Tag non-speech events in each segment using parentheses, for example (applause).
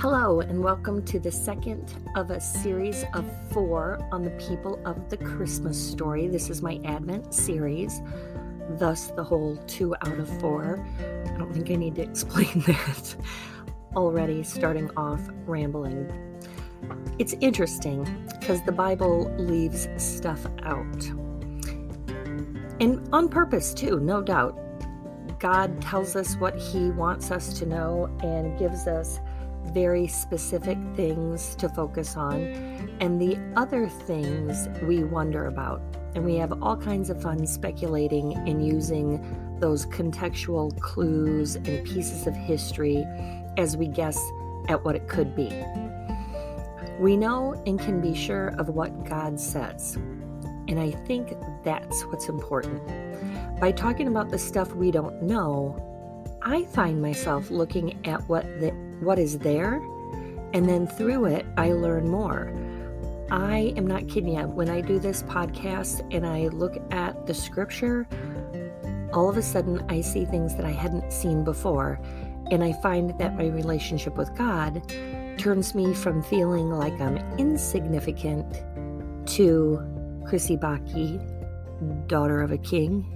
Hello, and welcome to the second of a series of four on the people of the Christmas story. This is my Advent series, thus, the whole two out of four. I don't think I need to (laughs) explain that already, starting off rambling. It's interesting because the Bible leaves stuff out. And on purpose, too, no doubt. God tells us what He wants us to know and gives us very specific things to focus on, and the other things we wonder about. And we have all kinds of fun speculating and using those contextual clues and pieces of history as we guess at what it could be. We know and can be sure of what God says. And I think that's what's important. By talking about the stuff we don't know, I find myself looking at what the what is there, and then through it, I learn more. I am not kidding you. When I do this podcast and I look at the scripture, all of a sudden I see things that I hadn't seen before. And I find that my relationship with God turns me from feeling like I'm insignificant to Krissy Bakke, daughter of a king,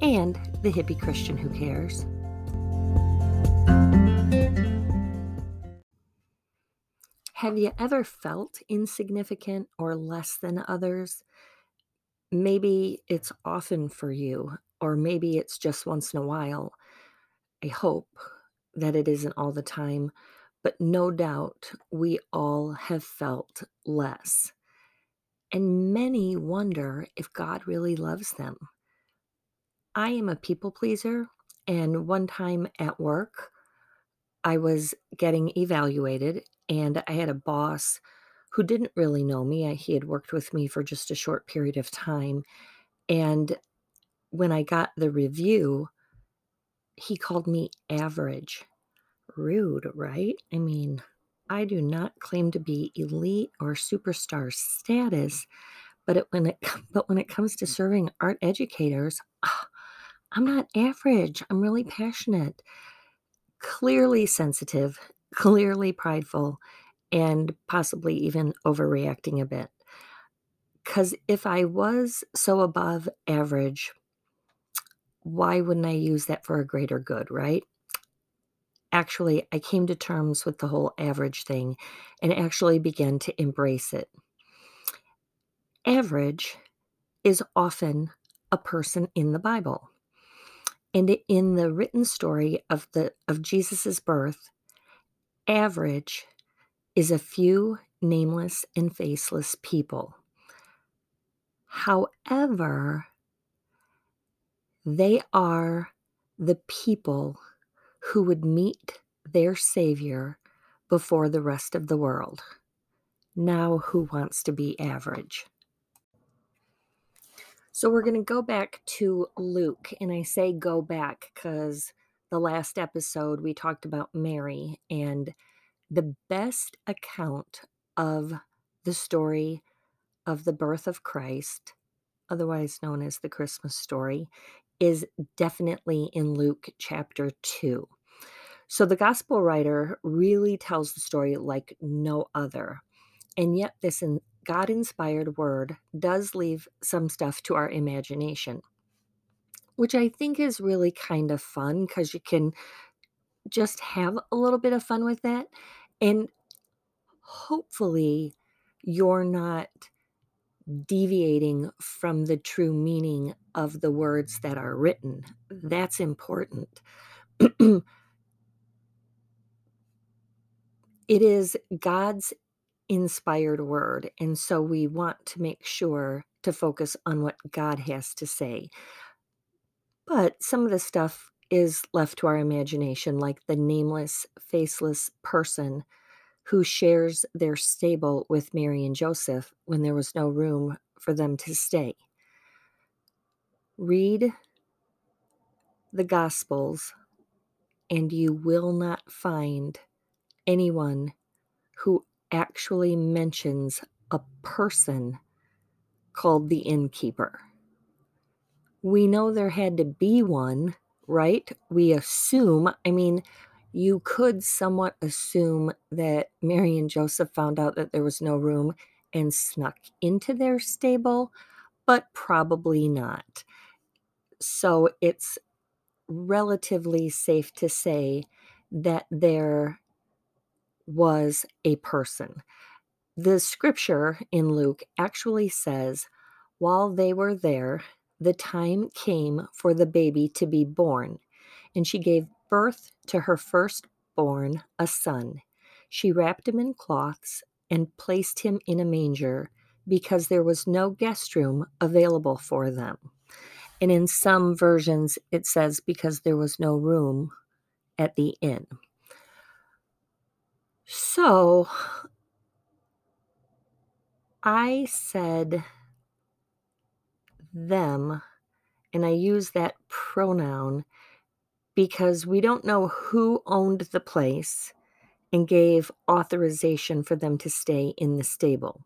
and the hippie Christian who cares. Have you ever felt insignificant or less than others? Maybe it's often for you, or maybe it's just once in a while. I hope that it isn't all the time, but no doubt we all have felt less. And many wonder if God really loves them. I am a people pleaser, and one time at work, I was getting evaluated and I had a boss who didn't really know me. He had worked with me for just a short period of time. And when I got the review, he called me average. Rude, right? I mean, I do not claim to be elite or superstar status, but it, when it (laughs) but when it comes to serving art educators, oh, I'm not average. I'm really passionate, clearly sensitive, clearly prideful and possibly even overreacting a bit. Because if I was so above average, why wouldn't I use that for a greater good, right? Actually, I came to terms with the whole average thing and actually began to embrace it. Average is often a person in the Bible. And in the written story of the of Jesus's birth, Average is a few nameless and faceless people. However, they are the people who would meet their Savior before the rest of the world. Now, who wants to be average? So, we're going to go back to Luke, and I say go back because the last episode, we talked about Mary and the best account of the story of the birth of Christ, otherwise known as the Christmas story, is definitely in Luke chapter 2. So the gospel writer really tells the story like no other. And yet, this God inspired word does leave some stuff to our imagination which I think is really kind of fun because you can just have a little bit of fun with that. And hopefully, you're not deviating from the true meaning of the words that are written. That's important. (clears throat) it is God's inspired word. And so we want to make sure to focus on what God has to say. But some of the stuff is left to our imagination, like the nameless, faceless person who shares their stable with Mary and Joseph when there was no room for them to stay. Read the Gospels, and you will not find anyone who actually mentions a person called the innkeeper we know there had to be one, right? We assume, I mean, you could somewhat assume that Mary and Joseph found out that there was no room and snuck into their stable, but probably not. So it's relatively safe to say that there was a person. The scripture in Luke actually says, while they were there, the time came for the baby to be born, and she gave birth to her firstborn, a son. She wrapped him in cloths and placed him in a manger because there was no guest room available for them. And in some versions, it says because there was no room at the inn. So I said them, and I use that pronoun because we don't know who owned the place and gave authorization for them to stay in the stable.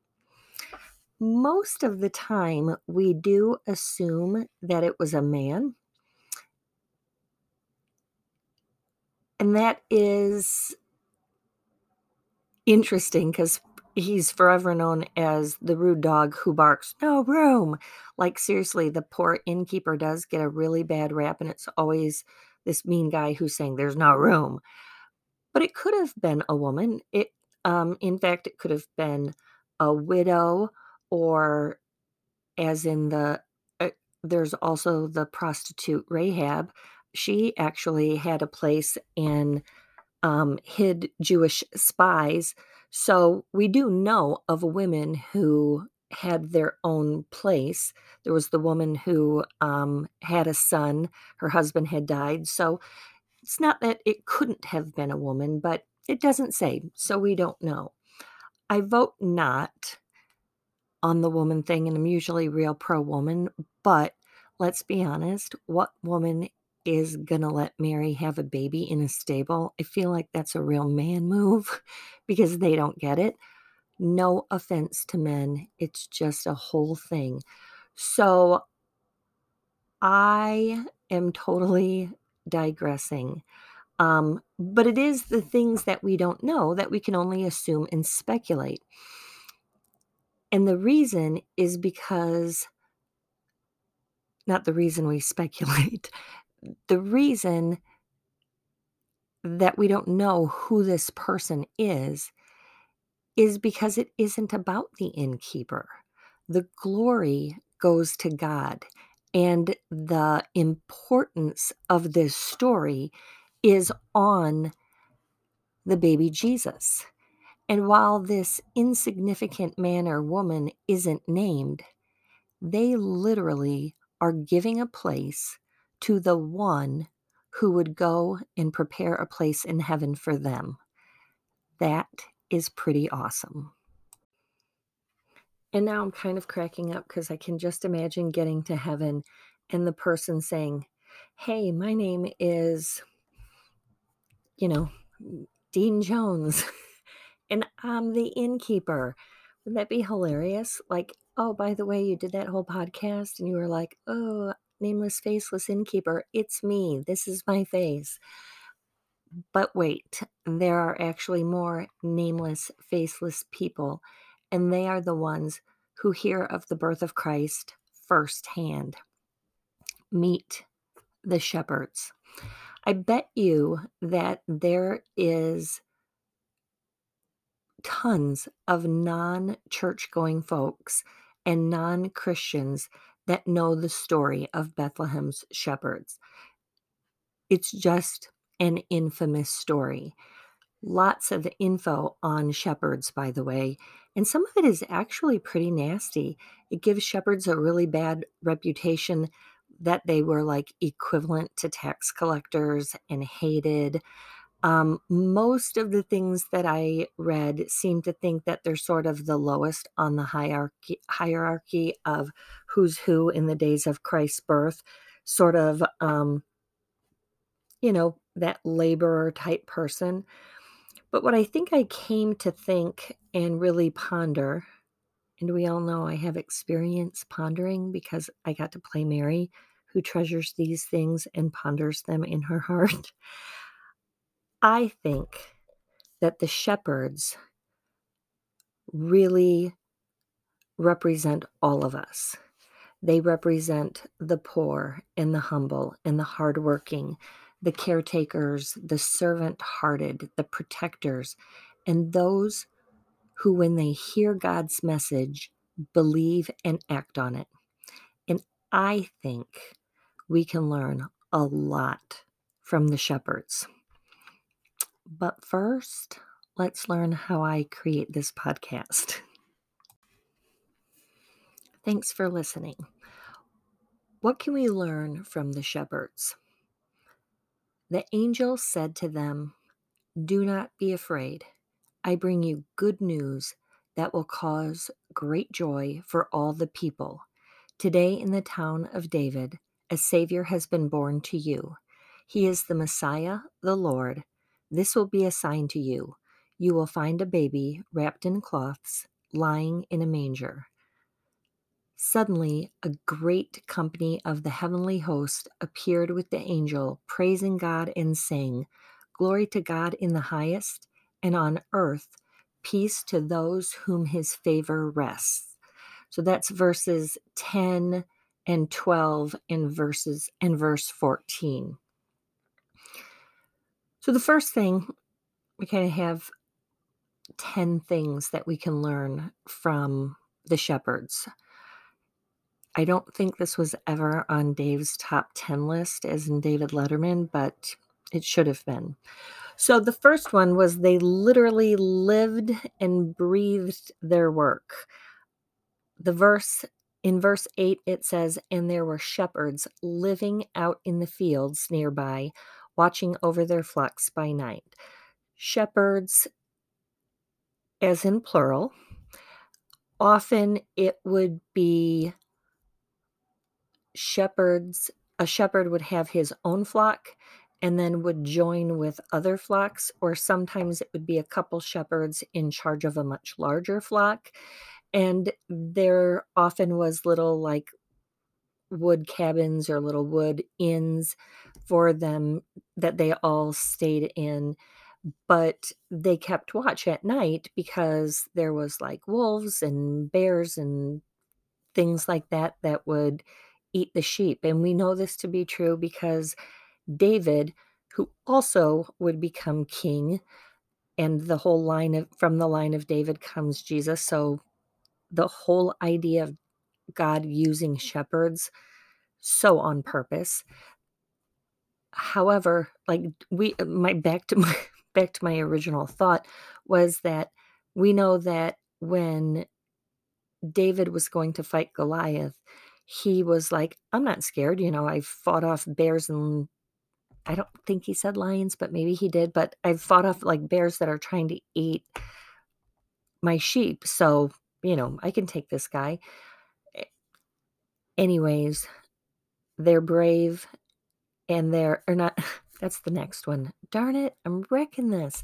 Most of the time, we do assume that it was a man. And that is interesting because he's forever known as the rude dog who barks, no room. Like, seriously, the poor innkeeper does get a really bad rap, and it's always this mean guy who's saying there's no room. But it could have been a woman. It, um, in fact, it could have been a widow, or as in the, uh, there's also the prostitute Rahab. She actually had a place and um, hid Jewish spies. So we do know of women who had their own place. There was the woman who um, had a son, her husband had died. So it's not that it couldn't have been a woman, but it doesn't say. So we don't know. I vote not on the woman thing, and I'm usually real pro woman, but let's be honest, what woman is going to let Mary have a baby in a stable? I feel like that's a real man move (laughs) because they don't get it. No offense to men, it's just a whole thing. So I am totally digressing. Um, but it is the things that we don't know that we can only assume and speculate. And the reason is because, not the reason we (laughs) speculate, the reason that we don't know who this person is is because it isn't about the innkeeper. The glory goes to God. And the importance of this story is on the baby Jesus. And while this insignificant man or woman isn't named, they literally are giving a place to the one who would go and prepare a place in heaven for them. That is pretty awesome. And now I'm kind of cracking up because I can just imagine getting to heaven and the person saying, Hey, my name is, you know, Dean Jones, (laughs) and I'm the innkeeper. Wouldn't that be hilarious? Like, oh, by the way, you did that whole podcast and you were like, oh, nameless, faceless innkeeper. It's me. This is my face. But wait, there are actually more nameless, faceless people, and they are the ones who hear of the birth of Christ firsthand. Meet the shepherds. I bet you that there is tons of non church going folks and non Christians that know the story of Bethlehem's shepherds. It's just an infamous story. Lots of info on shepherds, by the way, and some of it is actually pretty nasty. It gives shepherds a really bad reputation that they were like equivalent to tax collectors and hated. Um, most of the things that I read seem to think that they're sort of the lowest on the hierarchy hierarchy of who's who in the days of Christ's birth, sort of um, you know, that laborer type person. But what I think I came to think and really ponder, and we all know I have experience pondering because I got to play Mary, who treasures these things and ponders them in her (laughs) heart. I think that the shepherds really represent all of us. They represent the poor and the humble and the hardworking, the caretakers, the servant hearted, the protectors, and those who, when they hear God's message, believe and act on it. And I think we can learn a lot from the shepherds. But first, let's learn how I create this podcast. (laughs) Thanks for listening. What can we learn from the shepherds? The angel said to them, Do not be afraid. I bring you good news that will cause great joy for all the people. Today, in the town of David, a Savior has been born to you. He is the Messiah, the Lord. This will be a sign to you. You will find a baby wrapped in cloths, lying in a manger. Suddenly, a great company of the heavenly host appeared with the angel, praising God and saying, Glory to God in the highest, and on earth, peace to those whom his favor rests. So that's verses 10 and 12 and verses and verse 14. So the first thing we kind of have 10 things that we can learn from the shepherds. I don't think this was ever on Dave's top 10 list, as in David Letterman, but it should have been. So the first one was they literally lived and breathed their work. The verse in verse 8 it says, And there were shepherds living out in the fields nearby, watching over their flocks by night. Shepherds, as in plural, often it would be shepherds a shepherd would have his own flock and then would join with other flocks or sometimes it would be a couple shepherds in charge of a much larger flock and there often was little like wood cabins or little wood inns for them that they all stayed in but they kept watch at night because there was like wolves and bears and things like that that would eat the sheep. And we know this to be true because David, who also would become king, and the whole line of from the line of David comes Jesus. So the whole idea of God using shepherds so on purpose. However, like we uh, my back to (laughs) my back to my original thought was that we know that when David was going to fight Goliath, he was like, I'm not scared. You know, I've fought off bears and I don't think he said lions, but maybe he did. But I've fought off like bears that are trying to eat my sheep. So, you know, I can take this guy. Anyways, they're brave and they're or not (laughs) that's the next one. Darn it, I'm wrecking this.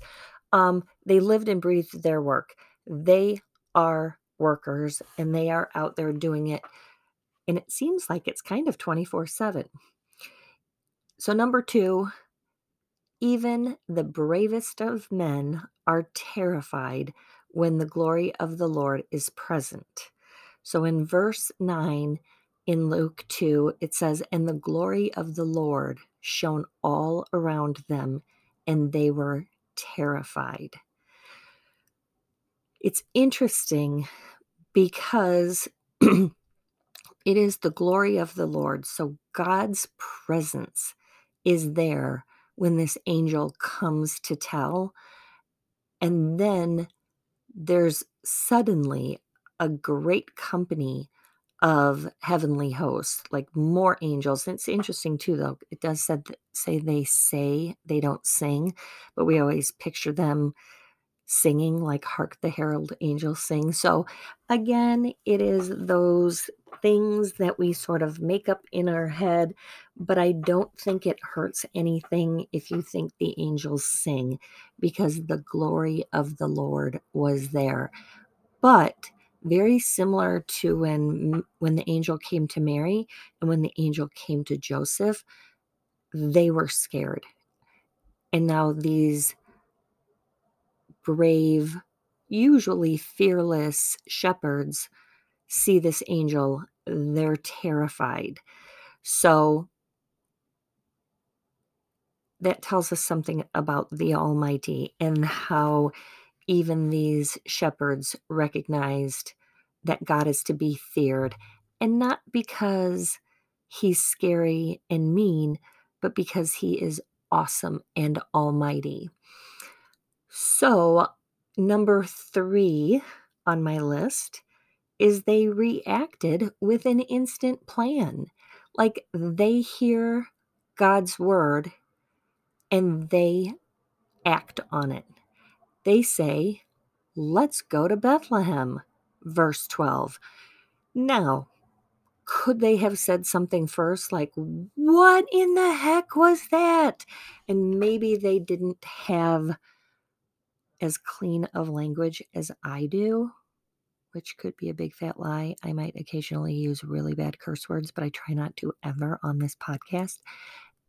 Um, they lived and breathed their work. They are workers and they are out there doing it and it seems like it's kind of 24 7. So, number two, even the bravest of men are terrified when the glory of the Lord is present. So, in verse 9 in Luke 2, it says, And the glory of the Lord shone all around them, and they were terrified. It's interesting because (clears throat) It is the glory of the Lord. So God's presence is there when this angel comes to tell. And then there's suddenly a great company of heavenly hosts, like more angels. It's interesting too, though. It does said, say they say they don't sing, but we always picture them singing like hark the herald angels sing so again it is those things that we sort of make up in our head but i don't think it hurts anything if you think the angels sing because the glory of the lord was there but very similar to when when the angel came to mary and when the angel came to joseph they were scared And now these brave, usually fearless shepherds see this angel, they're terrified. So that tells us something about the Almighty and how even these shepherds recognized that God is to be feared, and not because he's scary and mean, but because he is awesome and almighty. So, number three on my list is they reacted with an instant plan. Like they hear God's word and they act on it. They say, Let's go to Bethlehem, verse 12. Now, could they have said something first like, What in the heck was that? And maybe they didn't have as clean of language as I do, which could be a big fat lie. I might occasionally use really bad curse words, but I try not to ever on this podcast.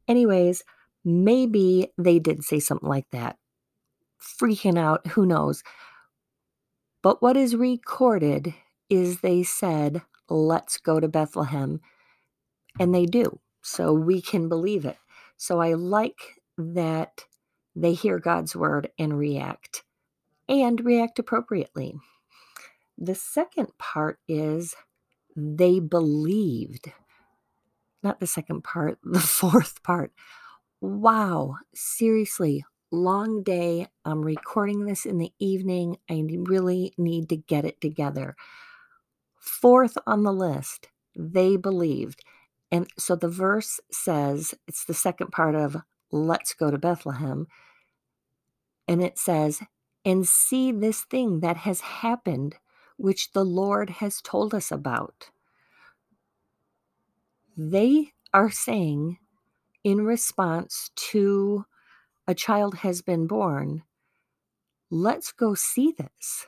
Anyways, maybe they did say something like that. Freaking out, who knows? But what is recorded is they said, Let's go to Bethlehem. And they do. So we can believe it. So I like that they hear God's word and react and react appropriately. The second part is they believed. Not the second part, (laughs) the fourth part. Wow, seriously, long day. I'm recording this in the evening. I really need to get it together. Fourth on the list, they believed. And so the verse says, it's the second part of Let's Go to Bethlehem. And it says, And see this thing that has happened, which the Lord has told us about. They are saying, in response to a child has been born, let's go see this.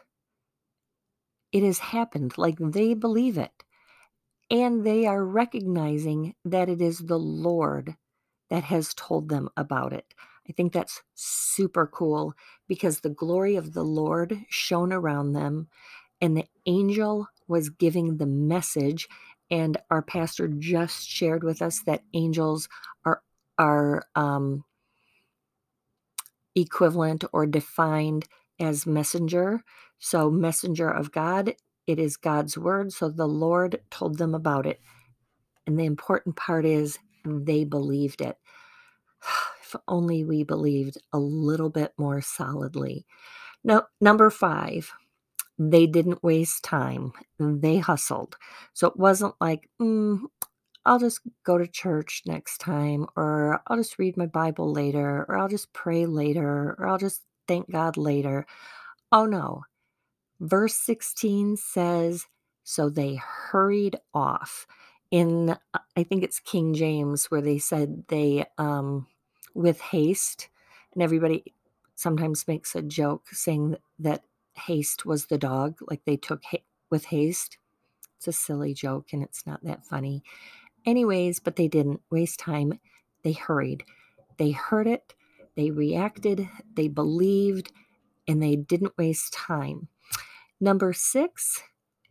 It has happened, like they believe it. And they are recognizing that it is the Lord that has told them about it. I think that's super cool because the glory of the Lord shone around them, and the angel was giving the message. And our pastor just shared with us that angels are are um, equivalent or defined as messenger. So, messenger of God, it is God's word. So, the Lord told them about it. And the important part is they believed it. (sighs) If only we believed a little bit more solidly. Now, number five, they didn't waste time. They hustled. So it wasn't like, mm, I'll just go to church next time, or I'll just read my Bible later, or I'll just pray later, or I'll just thank God later. Oh no. Verse 16 says, So they hurried off. In, uh, I think it's King James, where they said they, um, with haste, and everybody sometimes makes a joke saying that haste was the dog, like they took ha- with haste. It's a silly joke and it's not that funny. Anyways, but they didn't waste time. They hurried. They heard it, they reacted, they believed, and they didn't waste time. Number six,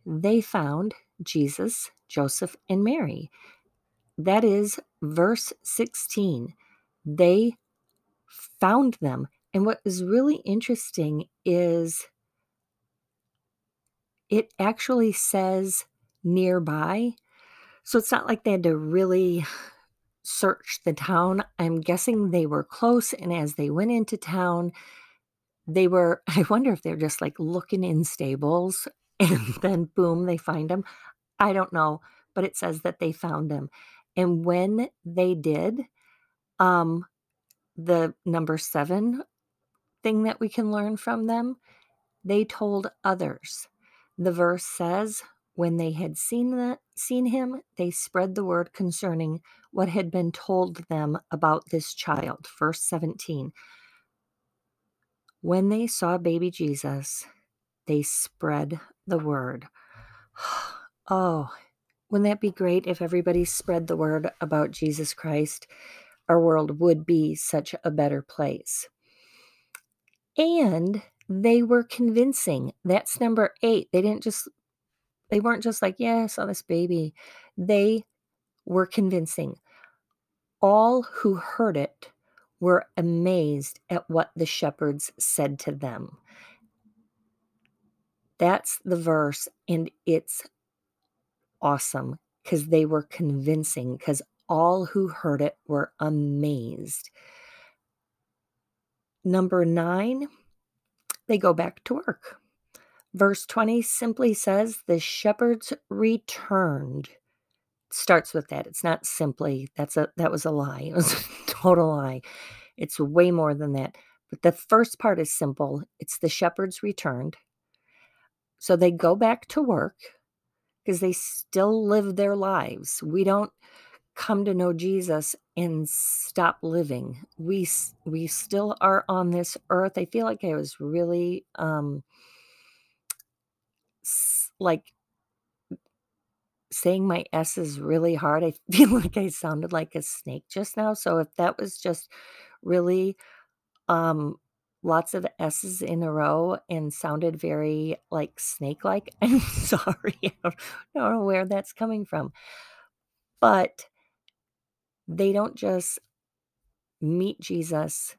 they found Jesus, Joseph, and Mary. That is verse 16. They found them. And what is really interesting is it actually says nearby so it's not like they had to really search the town. I'm guessing they were close. And as they went into town, they were, (laughs) I wonder if they're just like looking in stables (laughs) and then boom, they find them. I don't know, but it says that they found them. And when they did, um, the number seven thing that we can learn from them, they told others. The verse says, when they had seen, the, seen him, they spread the word concerning what had been told them about this child. Verse 17. When they saw baby Jesus, they spread the word. (sighs) Oh, wouldn't that be great if everybody spread the word about Jesus Christ? our world would be such a better place. And they were convincing. That's number eight. They didn't just, they weren't just like, yeah, I saw this baby. They were convincing. All who heard it were amazed at what the shepherds said to them. That's the verse, and it's awesome because they were convincing, because all who heard it were amazed. Number nine, they go back to work. Verse 20 simply says, The shepherds returned. starts with that. It's not simply, that's a that was a lie. (laughs) It was a total lie. It's way more than that. But the first part is simple. It's the shepherds returned. So they go back to work because they still live their lives. We don't come to know Jesus and stop living. We we still are on this earth. I feel like I was really um like saying my S is really hard. I (laughs) feel like I sounded like a snake just now. So if that was just really um lots of S's in a row and sounded very like snake like, (laughs) I'm sorry. I don't know where that's coming from. But they don't just meet Jesus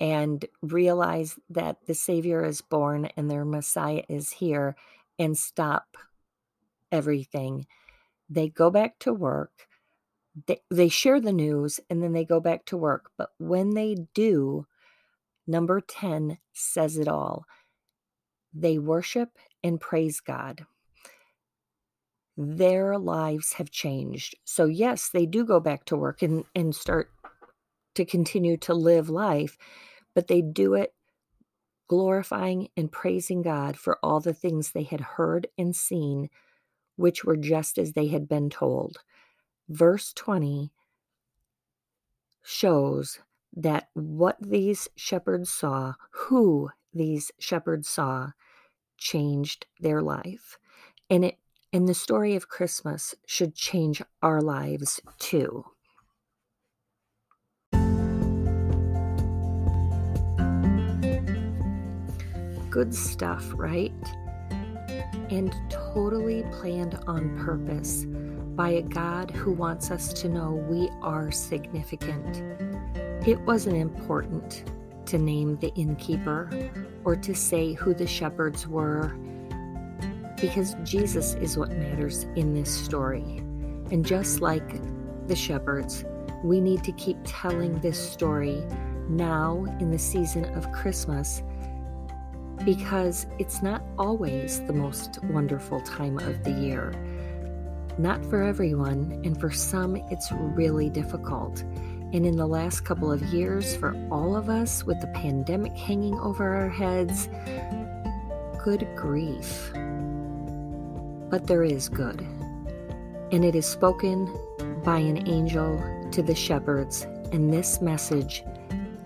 and realize that the Savior is born and their Messiah is here and stop everything. They go back to work. They, they share the news and then they go back to work. But when they do, number 10 says it all. They worship and praise God their lives have changed. So, yes, they do go back to work and, and start to continue to live life, but they do it glorifying and praising God for all the things they had heard and seen, which were just as they had been told. Verse 20 shows that what these shepherds saw, who these shepherds saw, changed their life. And it and the story of Christmas should change our lives too. Good stuff, right? And totally planned on purpose by a God who wants us to know we are significant. It wasn't important to name the innkeeper or to say who the shepherds were because Jesus is what matters in this story. And just like the shepherds, we need to keep telling this story now in the season of Christmas because it's not always the most wonderful time of the year. Not for everyone, and for some, it's really difficult. And in the last couple of years, for all of us, with the pandemic hanging over our heads, good grief but there is good. And it is spoken by an angel to the shepherds, and this message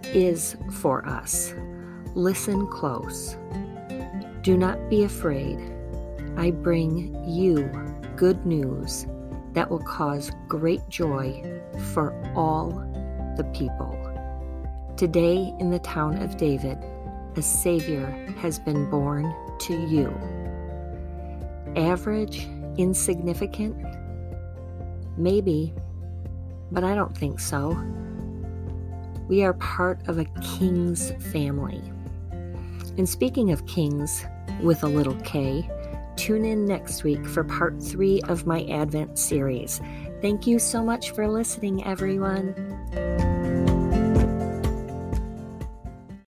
is for us. Listen close. Do not be afraid. I bring you good news that will cause great joy for all the people. Today, in the town of David, a Savior has been born to you average, insignificant? Maybe, but I don't think so. We are part of a king's family. And speaking of kings with a little k, tune in next week for part three of my Advent series. Thank you so much for listening, everyone.